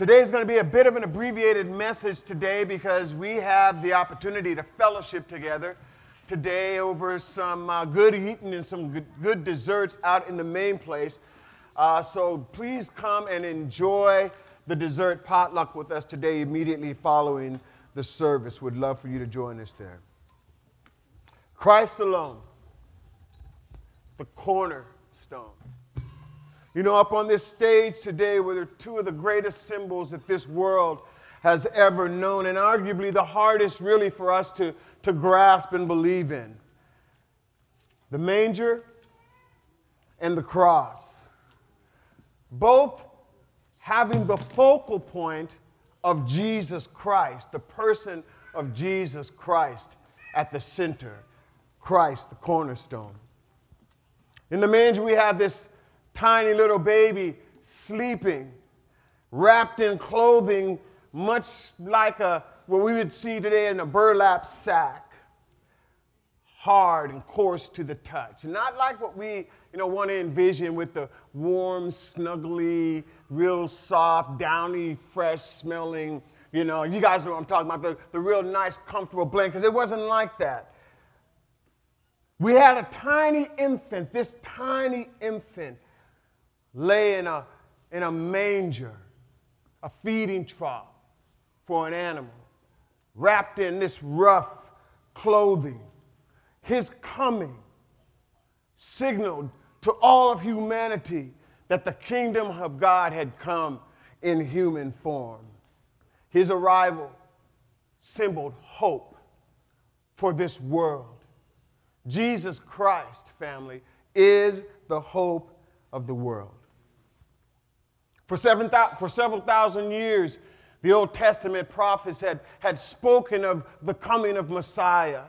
Today is going to be a bit of an abbreviated message today because we have the opportunity to fellowship together today over some uh, good eating and some good, good, desserts out in the main place. Uh, so please come and enjoy the dessert potluck with us today immediately following the service. Would love for you to join us there. Christ alone, the cornerstone. You know, up on this stage today were two of the greatest symbols that this world has ever known, and arguably the hardest, really, for us to, to grasp and believe in the manger and the cross. Both having the focal point of Jesus Christ, the person of Jesus Christ at the center, Christ, the cornerstone. In the manger, we have this tiny little baby sleeping, wrapped in clothing much like a, what we would see today in a burlap sack, hard and coarse to the touch. Not like what we you know, want to envision with the warm, snuggly, real soft, downy, fresh smelling, you know, you guys know what I'm talking about, the, the real nice, comfortable blanket, because It wasn't like that. We had a tiny infant, this tiny infant lay in a, in a manger, a feeding trough for an animal, wrapped in this rough clothing. His coming signaled to all of humanity that the kingdom of God had come in human form. His arrival symboled hope for this world. Jesus Christ, family, is the hope of the world. For, seven, for several thousand years, the Old Testament prophets had, had spoken of the coming of Messiah.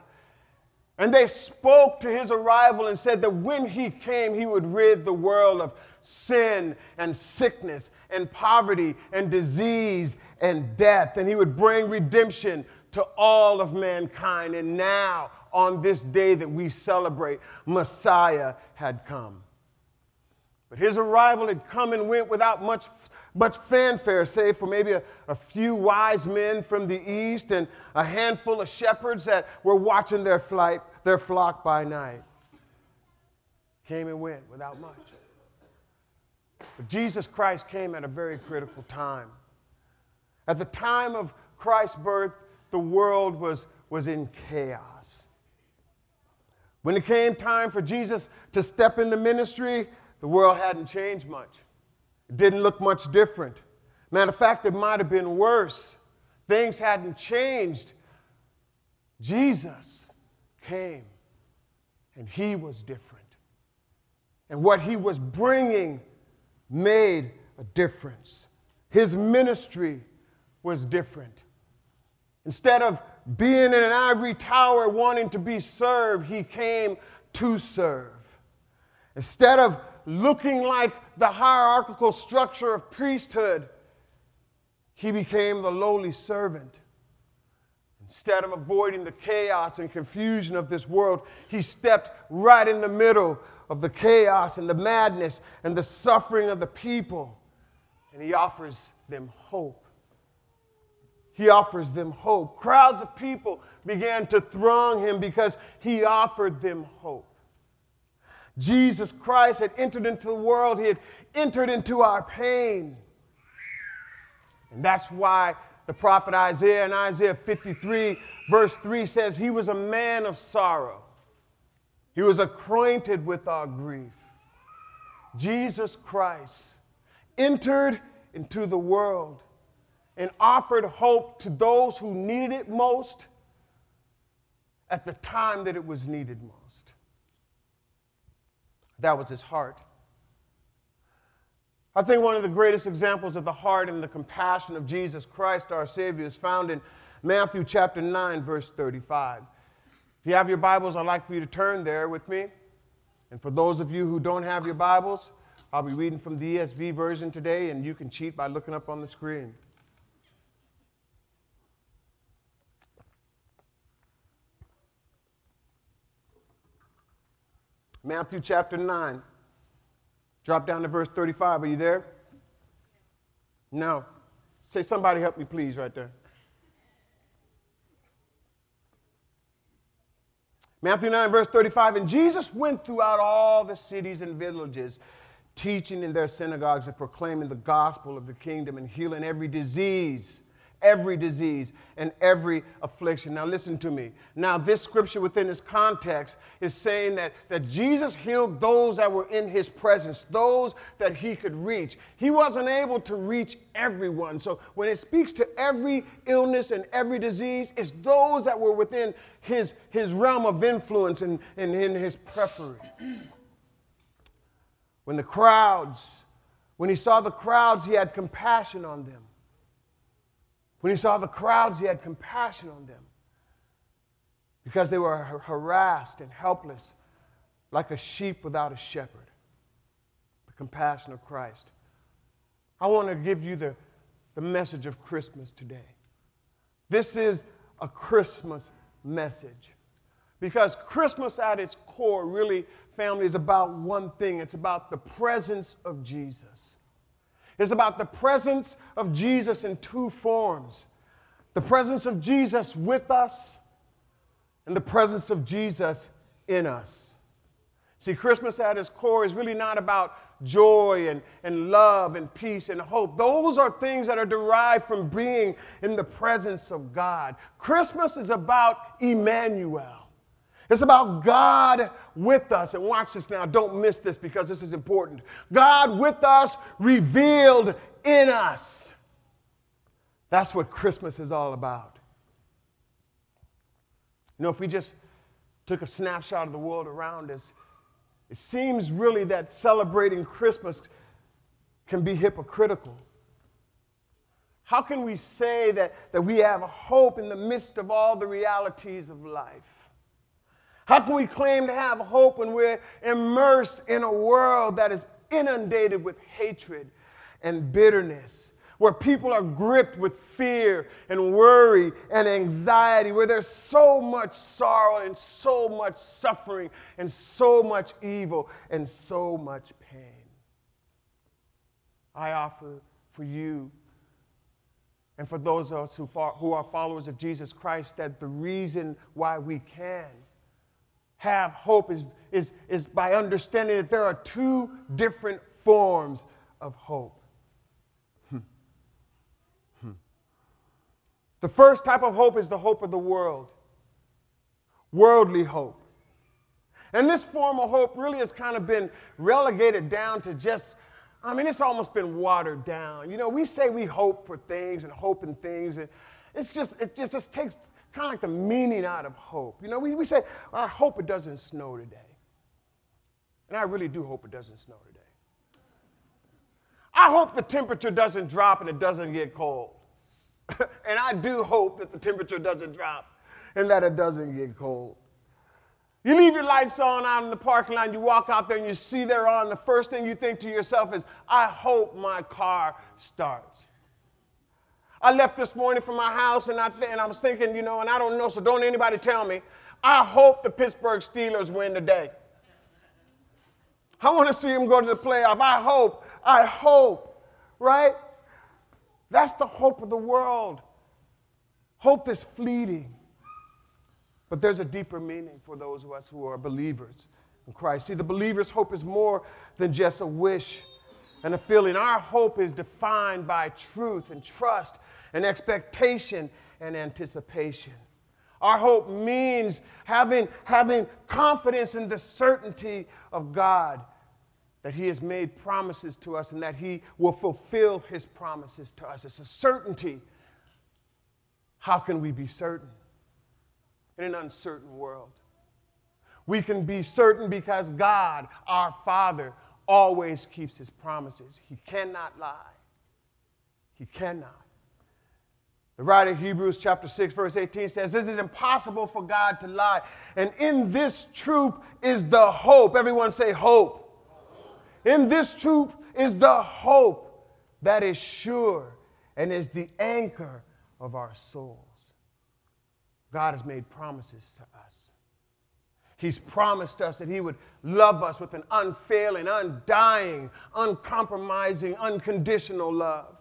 And they spoke to his arrival and said that when he came, he would rid the world of sin and sickness and poverty and disease and death. And he would bring redemption to all of mankind. And now, on this day that we celebrate, Messiah had come. But his arrival had come and went without much, much fanfare, save for maybe a, a few wise men from the east and a handful of shepherds that were watching their, flight, their flock by night. Came and went without much. But Jesus Christ came at a very critical time. At the time of Christ's birth, the world was, was in chaos. When it came time for Jesus to step in the ministry, the world hadn't changed much. It didn't look much different. Matter of fact, it might have been worse. Things hadn't changed. Jesus came, and he was different. And what he was bringing made a difference. His ministry was different. Instead of being in an ivory tower wanting to be served, he came to serve. Instead of looking like the hierarchical structure of priesthood, he became the lowly servant. Instead of avoiding the chaos and confusion of this world, he stepped right in the middle of the chaos and the madness and the suffering of the people, and he offers them hope. He offers them hope. Crowds of people began to throng him because he offered them hope. Jesus Christ had entered into the world, He had entered into our pain. And that's why the prophet Isaiah in Isaiah 53, verse 3 says, He was a man of sorrow, He was acquainted with our grief. Jesus Christ entered into the world and offered hope to those who needed it most at the time that it was needed most. That was his heart. I think one of the greatest examples of the heart and the compassion of Jesus Christ, our Savior, is found in Matthew chapter 9, verse 35. If you have your Bibles, I'd like for you to turn there with me. And for those of you who don't have your Bibles, I'll be reading from the ESV version today, and you can cheat by looking up on the screen. Matthew chapter 9. Drop down to verse 35. Are you there? No. Say, somebody help me, please, right there. Matthew 9, verse 35. And Jesus went throughout all the cities and villages, teaching in their synagogues and proclaiming the gospel of the kingdom and healing every disease every disease and every affliction. Now, listen to me. Now, this scripture within its context is saying that, that Jesus healed those that were in his presence, those that he could reach. He wasn't able to reach everyone. So, when it speaks to every illness and every disease, it's those that were within his, his realm of influence and, and in his preference. When the crowds, when he saw the crowds, he had compassion on them when he saw the crowds, he had compassion on them because they were harassed and helpless like a sheep without a shepherd. The compassion of Christ. I want to give you the, the message of Christmas today. This is a Christmas message because Christmas at its core, really, family, is about one thing it's about the presence of Jesus is about the presence of Jesus in two forms the presence of Jesus with us and the presence of Jesus in us. See, Christmas at its core is really not about joy and, and love and peace and hope. Those are things that are derived from being in the presence of God. Christmas is about Emmanuel. It's about God with us. And watch this now. Don't miss this because this is important. God with us, revealed in us. That's what Christmas is all about. You know, if we just took a snapshot of the world around us, it seems really that celebrating Christmas can be hypocritical. How can we say that, that we have hope in the midst of all the realities of life? How can we claim to have hope when we're immersed in a world that is inundated with hatred and bitterness? Where people are gripped with fear and worry and anxiety, where there's so much sorrow and so much suffering and so much evil and so much pain. I offer for you and for those of us who, who are followers of Jesus Christ that the reason why we can have hope is, is, is by understanding that there are two different forms of hope. Hmm. Hmm. The first type of hope is the hope of the world, worldly hope. And this form of hope really has kind of been relegated down to just, I mean, it's almost been watered down. You know, we say we hope for things and hope in things, and it's just, it just, just takes kind of like the meaning out of hope. You know, we, we say, I hope it doesn't snow today. And I really do hope it doesn't snow today. I hope the temperature doesn't drop and it doesn't get cold. and I do hope that the temperature doesn't drop and that it doesn't get cold. You leave your lights on out in the parking lot, you walk out there and you see they're on. The first thing you think to yourself is, I hope my car starts. I left this morning from my house and I, th- and I was thinking, you know, and I don't know, so don't anybody tell me. I hope the Pittsburgh Steelers win today. I want to see them go to the playoff. I hope, I hope, right? That's the hope of the world. Hope is fleeting. But there's a deeper meaning for those of us who are believers in Christ. See, the believer's hope is more than just a wish and a feeling. Our hope is defined by truth and trust and expectation and anticipation. Our hope means having, having confidence in the certainty of God that He has made promises to us and that He will fulfill His promises to us. It's a certainty. How can we be certain in an uncertain world? We can be certain because God, our Father, always keeps His promises. He cannot lie. He cannot. The writer of Hebrews chapter 6, verse 18 says, Is it impossible for God to lie? And in this truth is the hope. Everyone say hope. In this truth is the hope that is sure and is the anchor of our souls. God has made promises to us. He's promised us that He would love us with an unfailing, undying, uncompromising, unconditional love.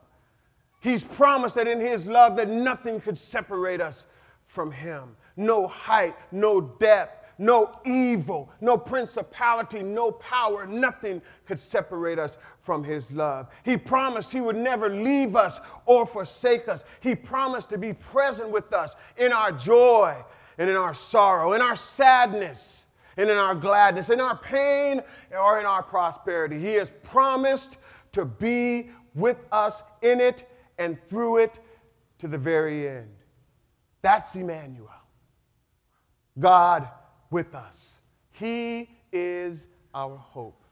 He's promised that in his love that nothing could separate us from him. No height, no depth, no evil, no principality, no power, nothing could separate us from his love. He promised he would never leave us or forsake us. He promised to be present with us in our joy and in our sorrow, in our sadness and in our gladness, in our pain or in our prosperity. He has promised to be with us in it and through it to the very end. That's Emmanuel. God with us. He is our hope.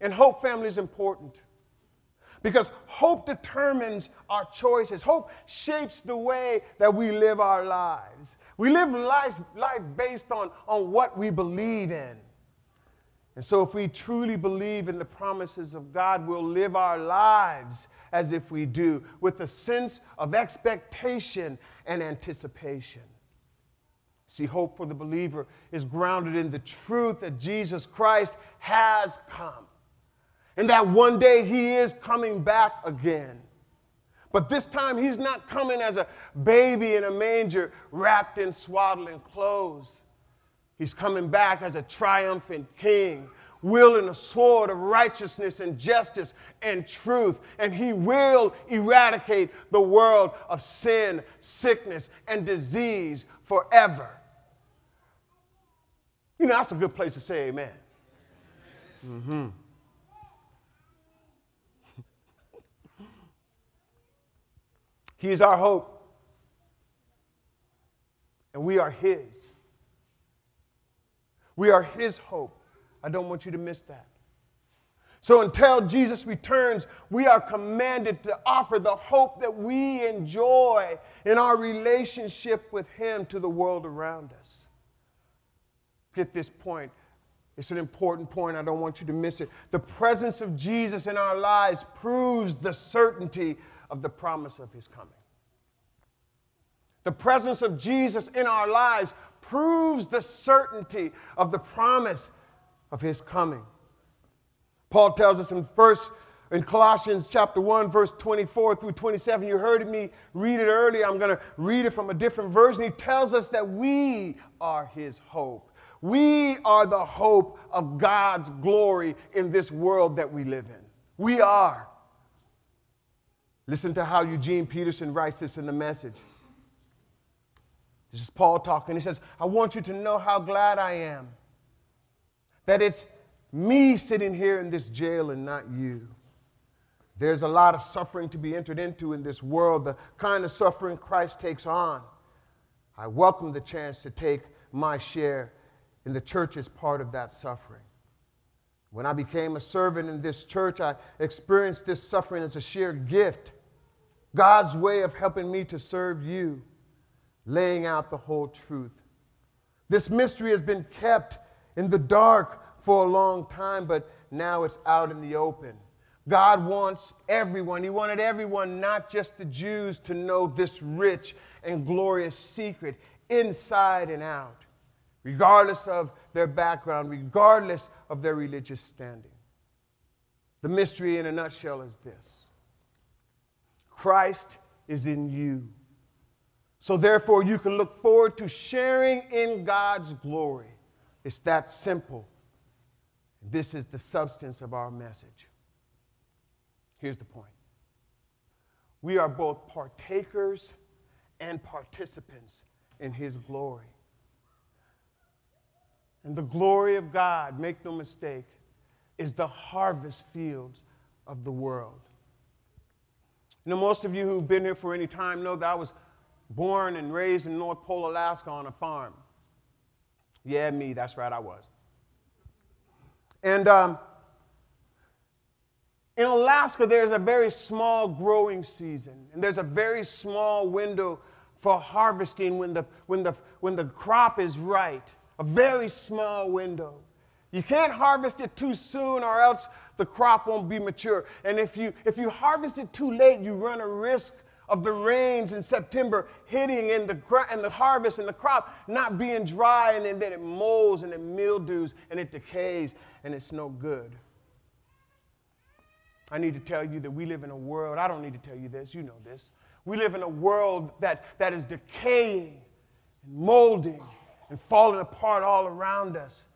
And hope, family, is important because hope determines our choices. Hope shapes the way that we live our lives. We live life, life based on, on what we believe in. And so, if we truly believe in the promises of God, we'll live our lives as if we do, with a sense of expectation and anticipation. See, hope for the believer is grounded in the truth that Jesus Christ has come and that one day he is coming back again. But this time he's not coming as a baby in a manger wrapped in swaddling clothes. He's coming back as a triumphant king wielding a sword of righteousness and justice and truth. And he will eradicate the world of sin, sickness, and disease forever. You know, that's a good place to say amen. Mm-hmm. he is our hope, and we are His. We are His hope. I don't want you to miss that. So until Jesus returns, we are commanded to offer the hope that we enjoy in our relationship with Him to the world around us. Get this point. It's an important point. I don't want you to miss it. The presence of Jesus in our lives proves the certainty of the promise of His coming. The presence of Jesus in our lives proves the certainty of the promise of his coming. Paul tells us in first in Colossians chapter 1 verse 24 through 27 you heard me read it earlier I'm going to read it from a different version. He tells us that we are his hope. We are the hope of God's glory in this world that we live in. We are. Listen to how Eugene Peterson writes this in the message this is Paul talking he says I want you to know how glad I am that it's me sitting here in this jail and not you. There's a lot of suffering to be entered into in this world, the kind of suffering Christ takes on. I welcome the chance to take my share in the church as part of that suffering. When I became a servant in this church, I experienced this suffering as a sheer gift, God's way of helping me to serve you, laying out the whole truth. This mystery has been kept in the dark for a long time, but now it's out in the open. God wants everyone, He wanted everyone, not just the Jews, to know this rich and glorious secret inside and out, regardless of their background, regardless of their religious standing. The mystery in a nutshell is this Christ is in you. So, therefore, you can look forward to sharing in God's glory. It's that simple. This is the substance of our message. Here's the point we are both partakers and participants in His glory. And the glory of God, make no mistake, is the harvest fields of the world. You know, most of you who've been here for any time know that I was born and raised in North Pole, Alaska on a farm. Yeah, me, that's right, I was. And um, in Alaska, there's a very small growing season, and there's a very small window for harvesting when the, when the, when the crop is right. A very small window. You can't harvest it too soon, or else the crop won't be mature. And if you, if you harvest it too late, you run a risk of the rains in September hitting in the, and the harvest and the crop not being dry and then it molds and it mildews and it decays and it's no good. I need to tell you that we live in a world, I don't need to tell you this, you know this. We live in a world that, that is decaying and molding and falling apart all around us.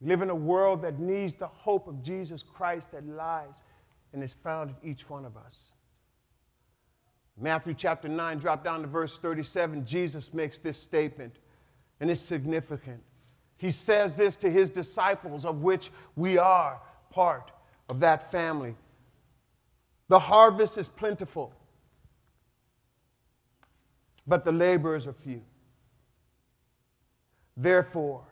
We live in a world that needs the hope of Jesus Christ that lies and is found in each one of us. Matthew chapter 9, drop down to verse 37, Jesus makes this statement, and it's significant. He says this to his disciples, of which we are part of that family. The harvest is plentiful, but the laborers are few. Therefore,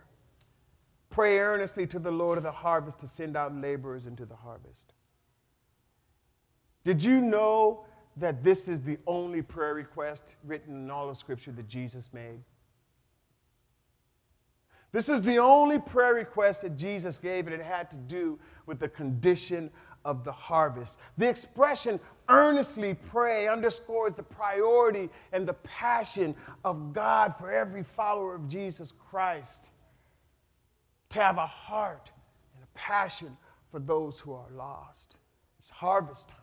pray earnestly to the Lord of the harvest to send out laborers into the harvest. Did you know that this is the only prayer request written in all of Scripture that Jesus made? This is the only prayer request that Jesus gave, and it had to do with the condition of the harvest. The expression earnestly pray underscores the priority and the passion of God for every follower of Jesus Christ to have a heart and a passion for those who are lost. It's harvest time.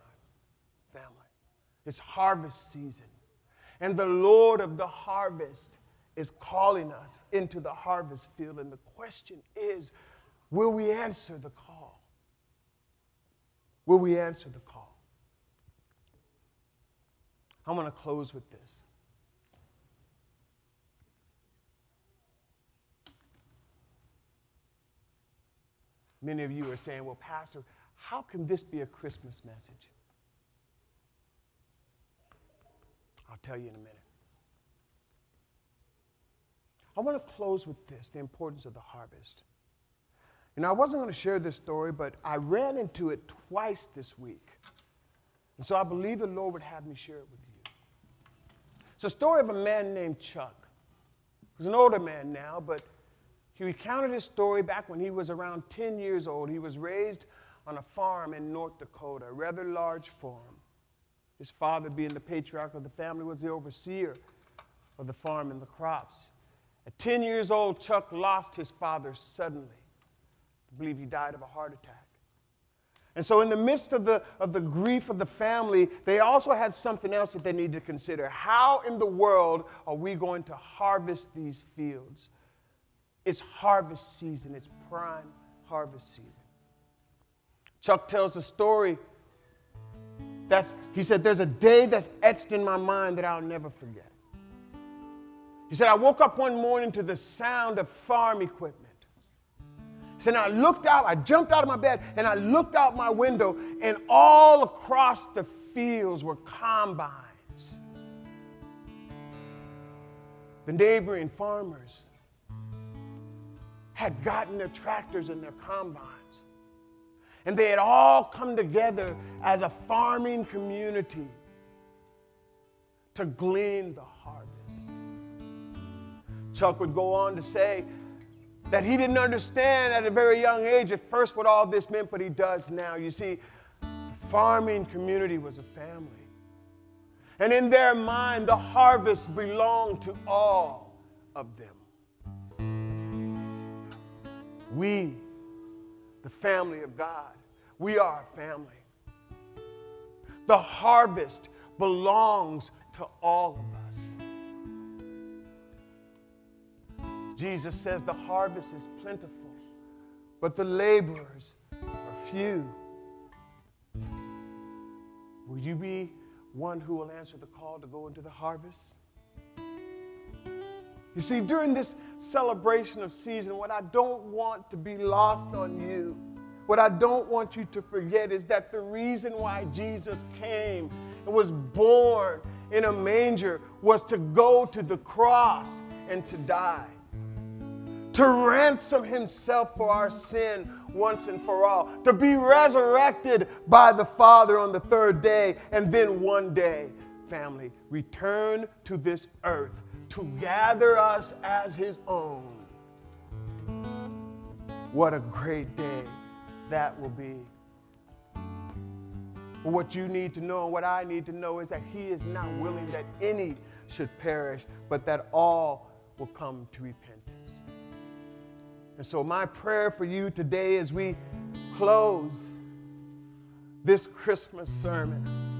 It's harvest season. And the Lord of the harvest is calling us into the harvest field. And the question is will we answer the call? Will we answer the call? I'm going to close with this. Many of you are saying, well, Pastor, how can this be a Christmas message? I'll tell you in a minute. I want to close with this the importance of the harvest. You know, I wasn't going to share this story, but I ran into it twice this week. And so I believe the Lord would have me share it with you. It's a story of a man named Chuck. He's an older man now, but he recounted his story back when he was around 10 years old. He was raised on a farm in North Dakota, a rather large farm. His father, being the patriarch of the family, was the overseer of the farm and the crops. At 10 years old, Chuck lost his father suddenly. I believe he died of a heart attack. And so, in the midst of the, of the grief of the family, they also had something else that they needed to consider. How in the world are we going to harvest these fields? It's harvest season, it's prime harvest season. Chuck tells a story that's, he said, There's a day that's etched in my mind that I'll never forget. He said, I woke up one morning to the sound of farm equipment. He said, I looked out, I jumped out of my bed, and I looked out my window, and all across the fields were combines. The neighboring farmers had gotten their tractors and their combines. And they had all come together as a farming community to glean the harvest. Chuck would go on to say that he didn't understand at a very young age at first what all this meant, but he does now. You see, the farming community was a family. And in their mind, the harvest belonged to all of them. We, the family of God, we are a family. The harvest belongs to all of us. Jesus says the harvest is plentiful, but the laborers are few. Will you be one who will answer the call to go into the harvest? You see, during this celebration of season, what I don't want to be lost on you, what I don't want you to forget is that the reason why Jesus came and was born in a manger was to go to the cross and to die. To ransom himself for our sin once and for all, to be resurrected by the Father on the third day, and then one day, family, return to this earth to gather us as his own. What a great day that will be. What you need to know and what I need to know is that he is not willing that any should perish, but that all will come to repentance. And so, my prayer for you today as we close this Christmas sermon.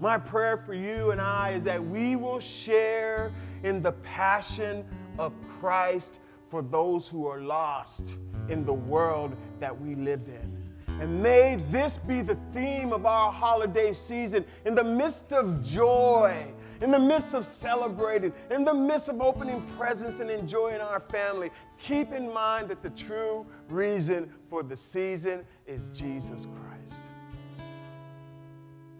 My prayer for you and I is that we will share in the passion of Christ for those who are lost in the world that we live in. And may this be the theme of our holiday season in the midst of joy, in the midst of celebrating, in the midst of opening presents and enjoying our family. Keep in mind that the true reason for the season is Jesus Christ.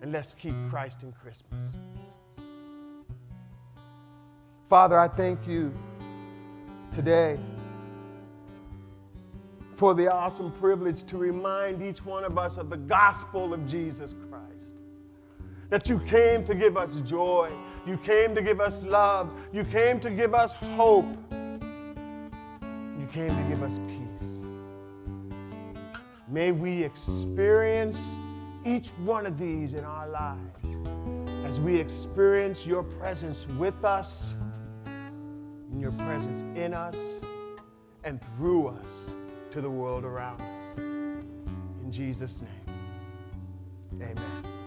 And let's keep Christ in Christmas. Father, I thank you today for the awesome privilege to remind each one of us of the gospel of Jesus Christ. That you came to give us joy, you came to give us love, you came to give us hope, you came to give us peace. May we experience each one of these in our lives as we experience your presence with us, and your presence in us, and through us to the world around us. In Jesus' name, amen.